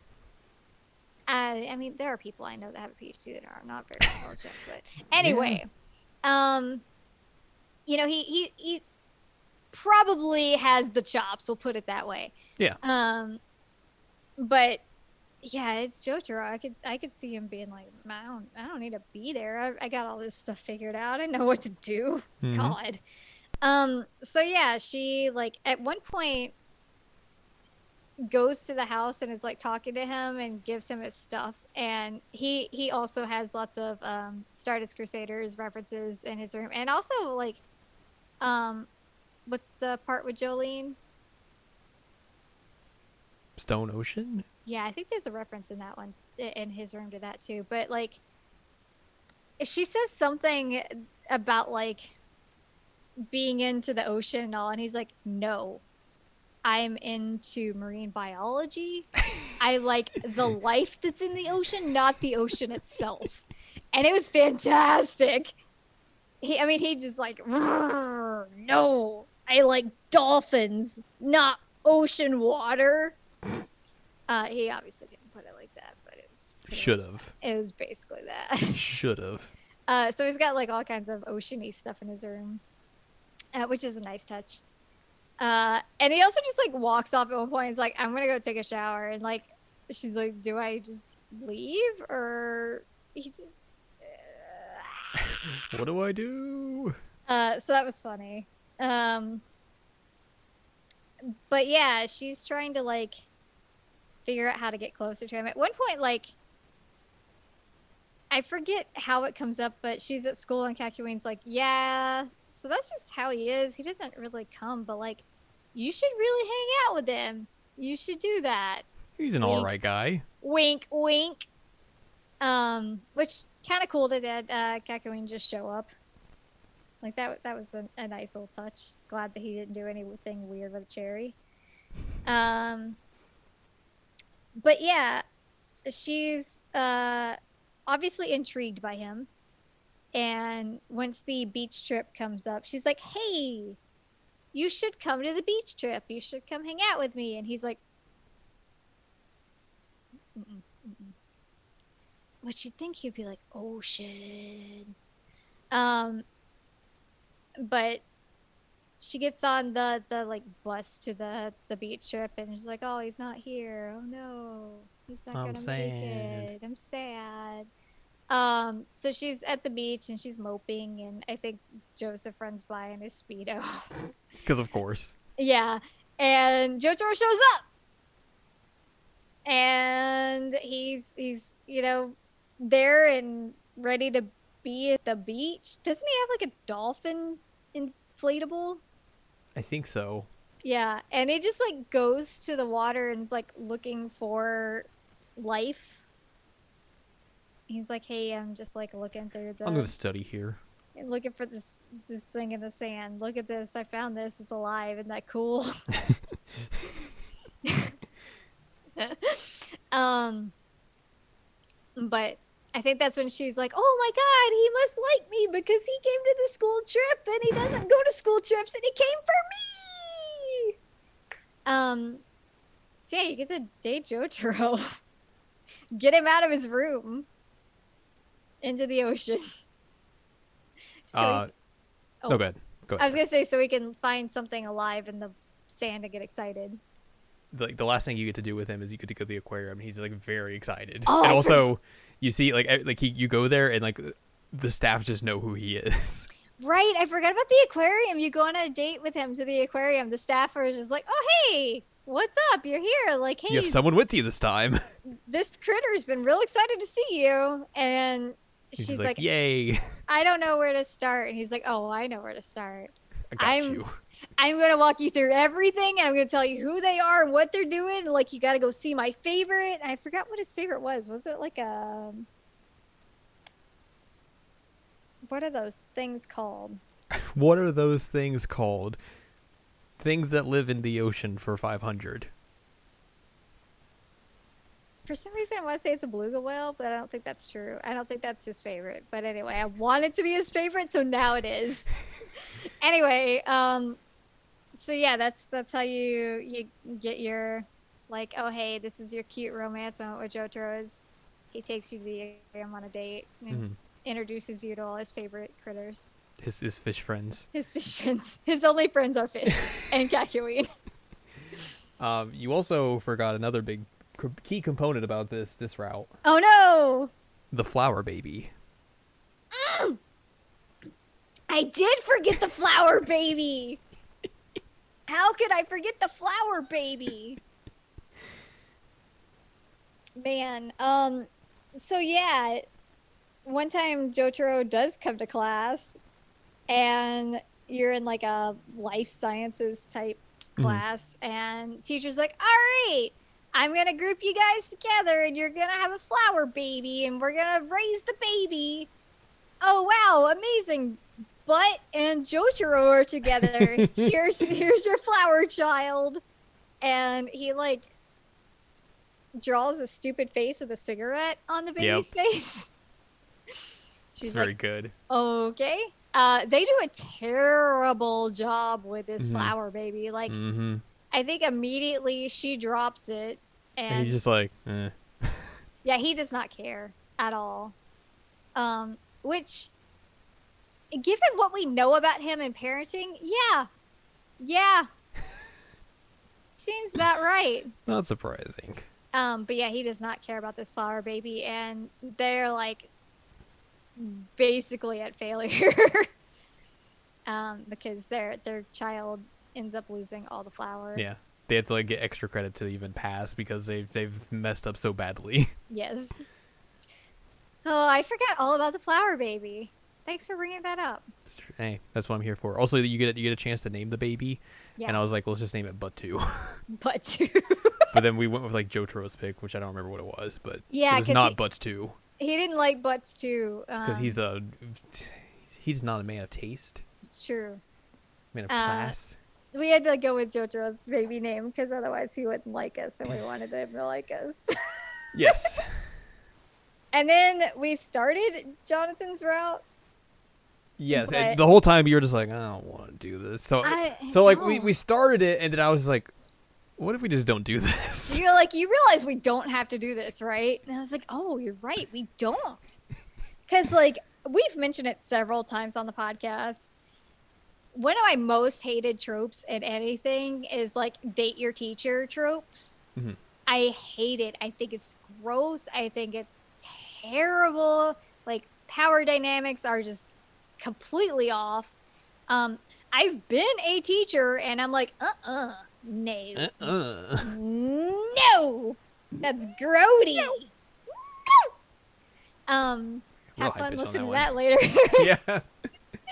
Uh, I mean, there are people I know that have a PhD that are not very intelligent, but anyway, um, you know, he he he probably has the chops. We'll put it that way. Yeah. Um, but yeah, it's Jotaro. I could I could see him being like, I don't I don't need to be there. I, I got all this stuff figured out. I know what to do. Mhm. God. Um. So yeah, she like at one point goes to the house and is like talking to him and gives him his stuff and he he also has lots of um Stardust Crusaders references in his room and also like um what's the part with Jolyne Stone Ocean. Yeah, I think there's a reference in that one in his room to that too. But like, she says something about like being into the ocean and all, and he's like, "No, I'm into marine biology. I like the life that's in the ocean, not the ocean itself." And it was fantastic. He, I mean, he just like, no, I like dolphins, not ocean water. Uh, he obviously didn't put it like that, but it was Should have. It was basically that. Should have. Uh, so he's got like all kinds of oceany stuff in his room, uh, which is a nice touch. Uh, and he also just like walks off at one point. He's like, "I'm gonna go take a shower," and like, she's like, "Do I just leave or he just?" What do I do? Uh, so that was funny. Um, but yeah, she's trying to like figure out how to get closer to him. At one point, like I forget how it comes up, but she's at school and Kakyoin's like, "Yeah, so that's just how he is. He doesn't really come, but like, you should really hang out with him. You should do that." He's an Wink. all right guy. Wink, wink. Um, which kind of cool that had uh, Kakyoin just show up. Like that, that was a, a nice little touch. Glad that he didn't do anything weird with Cherry. Um, but yeah, she's uh, obviously intrigued by him. And once the beach trip comes up, she's like, "Hey, you should come to the beach trip. You should come hang out with me." And he's like, Mm-mm, mm-mm. Which you'd think he'd be like, ocean. Um, but she gets on the the like bus to the the beach trip, and she's like, "Oh, he's not here. Oh no, he's not I'm gonna sad." make it. I'm sad." Um, so she's at the beach and she's moping, and I think Joseph runs by in his speedo. Because of course. Yeah. And Jotaro shows up. And he's he's, you know, there and ready to be at the beach. Doesn't he have like a dolphin inflatable? I think so. Yeah. And he just like goes to the water and is like looking for life. He's like, Hey, I'm just like looking through the I'm gonna study here. looking for this this thing in the sand. Look at this. I found this. It's alive. Isn't that cool? um but I think that's when she's like, "Oh my god, he must like me because he came to the school trip and he doesn't go to school trips and he came for me." Um so yeah, you get to date Jotaro. Get him out of his room into the ocean. So uh, oh, no, go ahead. I was gonna say so we can find something alive in the sand and get excited. Like the last thing you get to do with him is you get to go to the aquarium. and He's like very excited, Oh, and I also you see like like he, you go there and like the staff just know who he is. Right, I forgot about the aquarium. You go on a date with him to the aquarium. The staffer is just like, "Oh hey, what's up? You're here." Like, hey, You have someone with you this time. this critter's been real excited to see you." And He's she's like, like, "Yay, "I don't know where to start." And he's like, "Oh, I know where to start. I got I'm- you." I'm gonna walk you through everything, and I'm gonna tell you who they are and what they're doing. Like, you got to go see my favorite. And I forgot what his favorite was. Was it like a what are those things called? What are those things called? Things that live in the ocean for 500. For some reason, I want to say it's a beluga whale, but I don't think that's true. I don't think that's his favorite. But anyway, I want it to be his favorite, so now it is. anyway, um, so yeah, that's that's how you you get your like, oh hey, this is your cute romance moment with Jotaro. Is he takes you to the aquarium on a date and Mhm. introduces you to all his favorite critters. His his fish friends. His fish friends. His only friends are fish and Kakyoin. Um, you also forgot another big co- key component about this this route: Oh no! the flower baby. I did forget the flower baby. How could I forget the flower baby? Man, um so yeah, one time Jotaro does come to class and you're in like a life sciences type Mhm. class and teacher's like, "All right, I'm going to group you guys together and you're going to have a flower baby and we're going to raise the baby." Oh wow, amazing. Butt and Jotaro are together. here's here's your flower child. And he like draws a stupid face with a cigarette on the baby's face. It's She's very like, good. okay. Uh, they do a terrible job with this Mhm. flower baby. Like, Mm-hmm. I think immediately she drops it, And, and he's just like, eh. yeah, he does not care at all. Um, which, given what we know about him and parenting, yeah, yeah, seems about right. not surprising. Um, but yeah, he does not care about this flower baby, and they're like basically at failure um, because their their child ends up losing all the flower. Yeah, they have to like get extra credit to even pass because they they've messed up so badly. Yes. Oh, I forgot all about the flower baby. Thanks for bringing that up. hey, that's what I'm here for. Also, you get you get a chance to name the baby, Yeah, and I was like, let's just name it Butt Two. but but then we went with like Jotaro's pick, which I don't remember what it was, but Yeah, it was not he- Butts Two he didn't like butts too. because um, he's a he's not a man of taste, It's true. man of Uh, class. We had to go with JoJo's baby name because otherwise he wouldn't like us, and we wanted him to like us. Yes. and then we started Jonathan's route. Yes, and the whole time you're just like, I don't want to do this. So, I so like we, we started it, and then I was like, what if we just don't do this? You're like, you realize we don't have to do this, right? And I was like, oh, you're right, we don't. Because like we've mentioned it several times on the podcast. One of my most hated tropes in anything is like date your teacher tropes. Mhm. I hate it. I think it's gross. I think it's terrible. Like power dynamics are just completely off. Um, I've been a teacher and I'm like, uh uh no. Uh-uh. No, that's grody. No. Um, Real have fun listening to that later. yeah.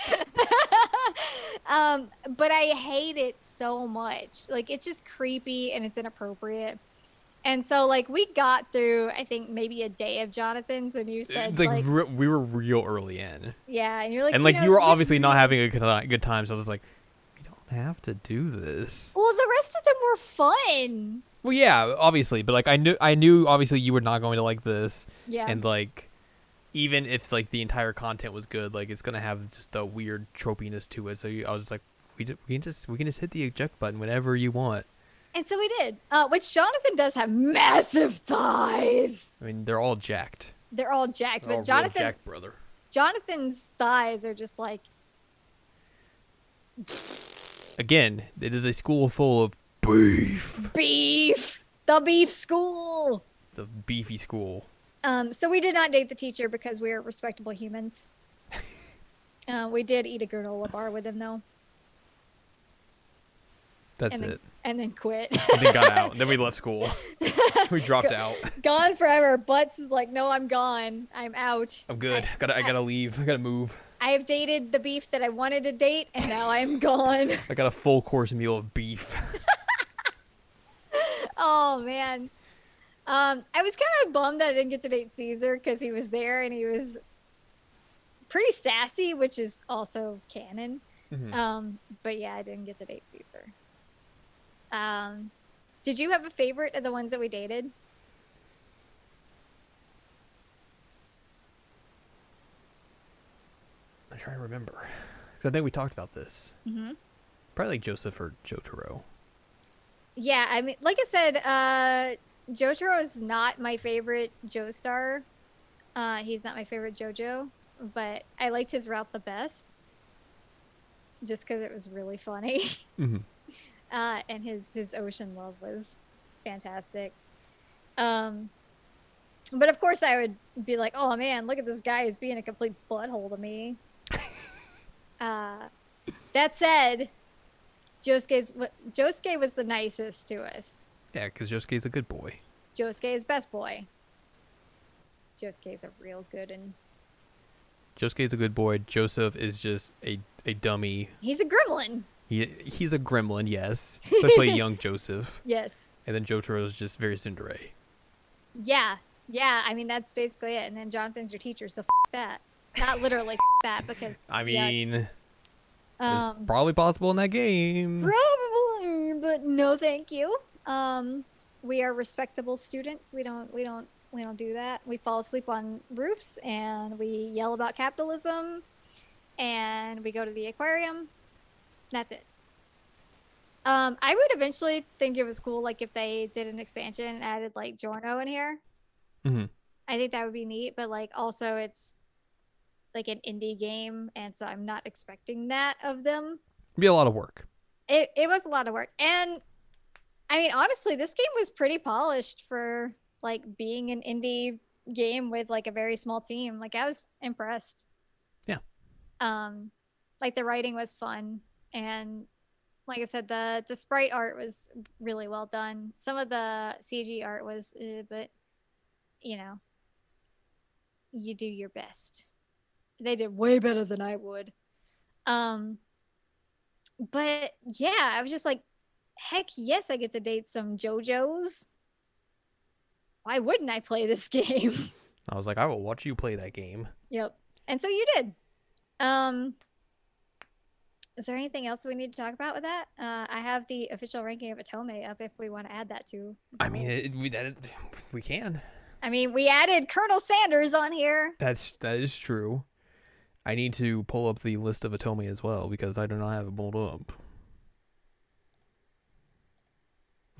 um, but I hate it so much. Like it's just creepy and it's inappropriate. And so like we got through I think maybe a day of Jonathan's and you said It's like, like, re- we were real early in, yeah and you're like and like know, you were obviously not having a good good time. So I was like, we don't have to do this. Well, the rest of them were fun. Well, yeah, obviously, but like I knew, I knew obviously you were not going to like this, Yeah. and like even if like the entire content was good, like it's gonna have just a weird tropiness to it. So you, I was just like, we d- we can just we can just hit the eject button whenever you want. And so we did. Uh, which Jonathan does have massive thighs. I mean, they're all jacked. They're all jacked, They're but real Jonathan jacked, brother. Jonathan's thighs are just like Again, it is a school full of beef. beef. The beef school. It's a beefy school. Um, so we did not date the teacher because we are respectable humans. uh, we did eat a granola bar with him though, That's and then it. and then quit. And then got out. then we left school. we dropped out. gone forever. Butts is like, no, I'm gone. I'm out. I'm good. I, gotta I gotta leave. I gotta move. I have dated the beef that I wanted to date, and now I'm gone. I got a full course meal of beef. oh man. Um, I was kind of bummed that I didn't get to date Caesar because he was there and he was pretty sassy, which is also canon. Mhm. Um, but yeah, I didn't get to date Caesar. Um, did you have a favorite of the ones that we dated? I'm trying to remember. Because I think we talked about this. Mm-hmm. Probably like Joseph or Joe Jotaro. Yeah, I mean, like I said, uh, Jotaro is not my favorite Joestar. Uh, he's not my favorite JoJo, but I liked his route the best, just because it was really funny. Mm-hmm. uh, and his his ocean love was fantastic. Um, but of course, I would be like, "Oh man, look at this guy! He's being a complete butthole to me." uh, that said, Josuke's Josuke was the nicest to us. Yeah, because Josuke's a good boy. Josuke is best boy. Josuke is a real good and Josuke's a good boy. Joseph is just a, a dummy. he's a gremlin. He he's a gremlin, yes, especially young Joseph. Yes. And then Jotaro is just very Cinderella. Yeah. Yeah. I mean, that's basically it. And then Jonathan's your teacher, so f- that. Not literally f- that because I mean, it's um, probably possible in that game. probably, but no, thank you. Um, we are respectable students. We don't. We don't. We don't do that. We fall asleep on roofs and we yell about capitalism, and we go to the aquarium. That's it. Um, I would eventually think it was cool, like if they did an expansion and added like Giorno in here. Mm-hmm. I think that would be neat, but like also it's like an indie game, and so I'm not expecting that of them. Be a lot of work. It it was a lot of work, and I mean honestly, this game was pretty polished for like being an indie game with like a very small team. Like I was impressed. Yeah. Um, like the writing was fun, and like I said, the the sprite art was really well done. Some of the CG art was, uh, but you know, you do your best. They did way better than I would. Um, but yeah, I was just like, heck yes, I get to date some JoJo's. Why wouldn't I play this game? I was like, I will watch you play that game. yep. And so you did. Um, is there anything else we need to talk about with that? Uh, I have the official ranking of Otome up if we want to add that to. I mean, it, we that, we can. I mean, we added Colonel Sanders on here. That's that is true. I need to pull up the list of Otome as well because I do not have it pulled up.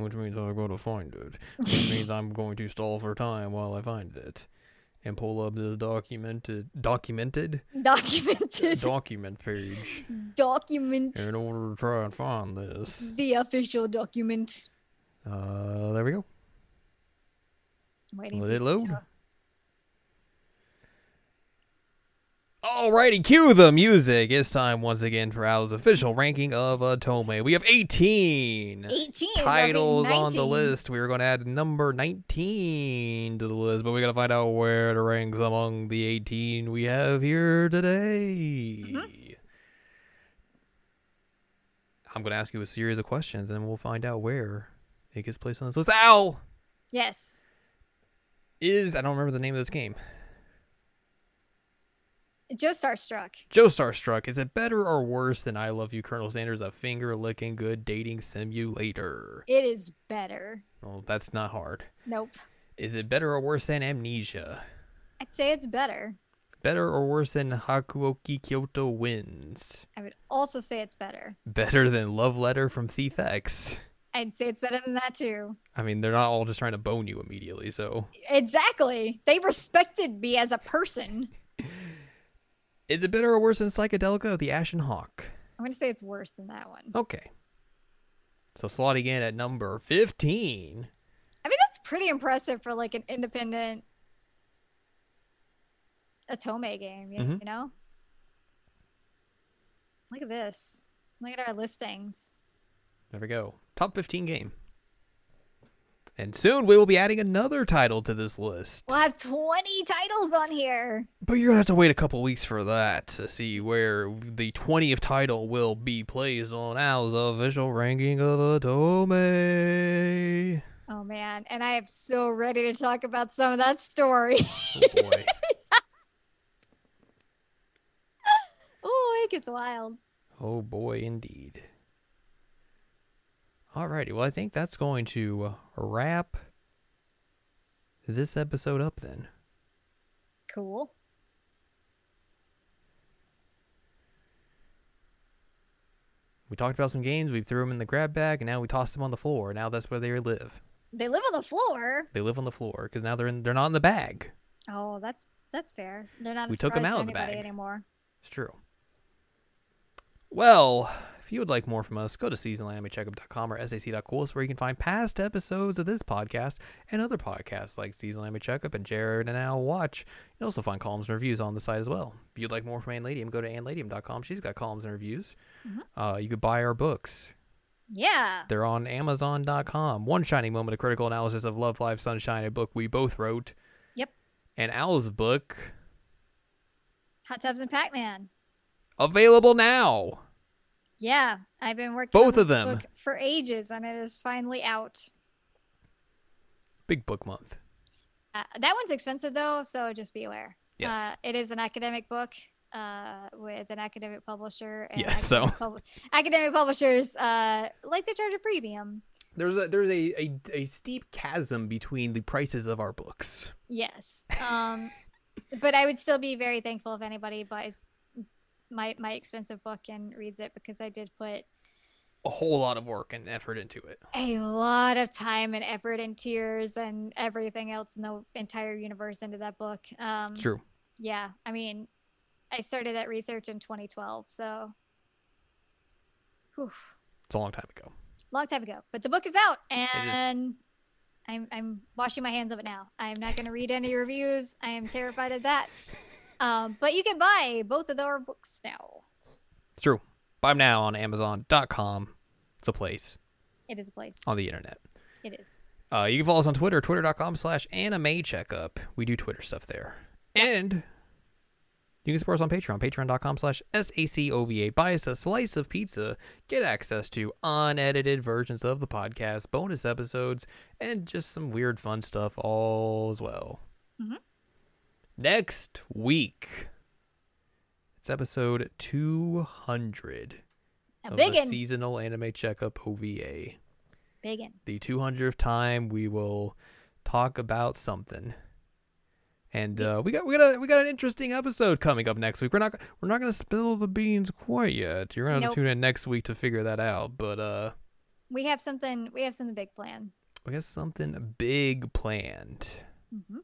Which means I'm going to find it. Which means I'm going to stall for time while I find it. And pull up the documented documented Documented. document page document. in order to try and find this. The official document. Uh there we go. Waiting Let it load. Alrighty, cue the music. It's time once again for our official ranking of Otome. We have 18 18 titles on the list. We are going to add number 19 to the list, but we got to find out where it ranks among the 18 we have here today. Mm-hmm. I'm going to ask you a series of questions, and we'll find out where it gets placed on this list. Al! Yes. Is I don't remember the name of this game. Joestar Struck. Joestar Struck, is it better or worse than I Love You, Colonel Sanders, a finger licking good dating simulator? It is better. Well, that's not hard. Nope. Is it better or worse than Amnesia? I'd say it's better. Better or worse than Hakuoki Kyoto Winds? I would also say it's better. Better than Love Letter from Thief X? I'd say it's better than that too. I mean, they're not all just trying to bone you immediately, so. Exactly. They respected me as a person. Is it better or worse than Psychedelica, The Ashen Hawk? I'm going to say it's worse than that one. Okay. So slotting in at number 15. I mean, that's pretty impressive for like an independent Otome game, you, Mhm. you know? Look at this. Look at our listings. There we go. Top 15 game. And soon we will be adding another title to this list. We'll have 20 titles on here. But you're going to have to wait a couple weeks for that to see where the 20th title will be placed on Al's official ranking of Otome. Oh man, and I am so ready to talk about some of that story. Oh boy. oh, it gets wild. oh boy, indeed. Alrighty, well, I think that's going to uh, wrap this episode up then. Cool. We talked about some games, we threw them in the grab bag, and now we tossed them on the floor. Now that's where they live. They live on the floor. They live on the floor because now they're in. They're not in the bag. Oh, that's that's fair. They're not. We took 'em surprise out of the bag. anymore. It's true. Well, if you would like more from us, go to seasonalanimecheckup.com or sac.coolest where you can find past episodes of this podcast and other podcasts like Season Anime Checkup and Jared and Al Watch. You can also find columns and reviews on the site as well. If you'd like more from Ann Ladium, go to annladium.com. She's got columns and reviews. Mhm. Uh, you could buy our books. Yeah. They're on Amazon.com. One Shining Moment, a critical analysis of Love Live Sunshine, a book we both wrote. Yep. And Al's book, Hot tubs and Pac-Man. available now. Yeah, I've been working on Both of them. book for ages, and it is finally out. Big book month. Uh, that one's expensive though, so just be aware. Yes. Uh, it is an academic book uh, with an academic publisher. And Yeah, so- academic, pub- academic publishers uh, like to charge a premium. There's a there's a, a, a steep chasm between the prices of our books. Yes. Um, but I would still be very thankful if anybody buys my my expensive book and reads it because I did put A whole lot of work and effort into it. a lot of time and effort and tears and everything else in the entire universe into that book. Um, True. Yeah, I mean, I started that research in 2012, so whew, It's a long time ago. long time ago. But the book is out, is. and I'm I'm washing my hands of it now. I'm not going to read any reviews. I am terrified of that. Um, but you can buy both of our books now. It's true. Buy 'em now on Amazon.com. It's a place It is a place. on the internet. It is. Uh, you can follow us on Twitter, twitter.com slash anime checkup. We do Twitter stuff there. And you can support us on Patreon, patreon.com slash SACOVA. Buy us a slice of pizza, get access to unedited versions of the podcast, bonus episodes, and just some weird fun stuff all as well. Mhm. Next week, it's episode 200 A of big the seasonal anime checkup OVA Big one. the 200th time we will talk about something and uh, we got we got a, we got an interesting episode coming up next week. We're not we're not gonna spill the beans quite yet. You're gonna Nope. tune in next week to figure that out. But uh, We have something. We have something big planned. we got something big planned. Mm hmm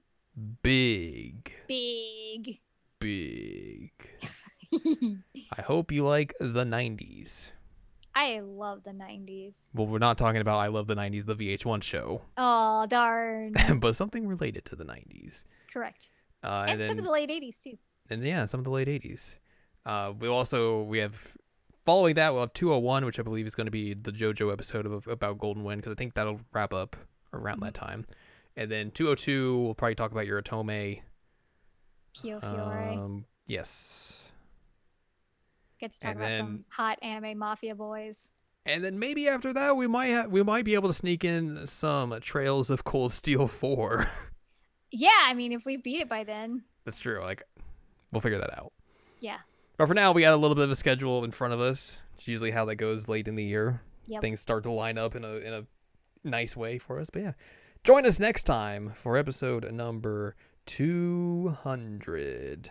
Big, Big. big. I hope you like the 90s. I love the 90s. Well, we're not talking about I love the 90s, the VH1 show, Oh darn. but something related to the 90s. Correct. Uh, And, and then some of the late 80s too. and yeah, some of the late '80s. Uh, we also we have following that we'll have 201, which I believe is going to be the JoJo episode of about Golden Wind because I think that'll wrap up around that time. And then 202, we'll probably talk about your Otome. Um, yes. Get to talk and about then- some hot anime mafia boys. And then maybe after that we might ha- we might be able to sneak in some Trails of Cold Steel 4. Yeah, I mean, if we beat it by then, That's true. Like we'll figure that out. yeah. But for now, we got a little bit of a schedule in front of us. It's usually how that goes late in the year. Yep. Things start to line up in a in a nice way for us. But yeah, join us next time for episode number two hundred.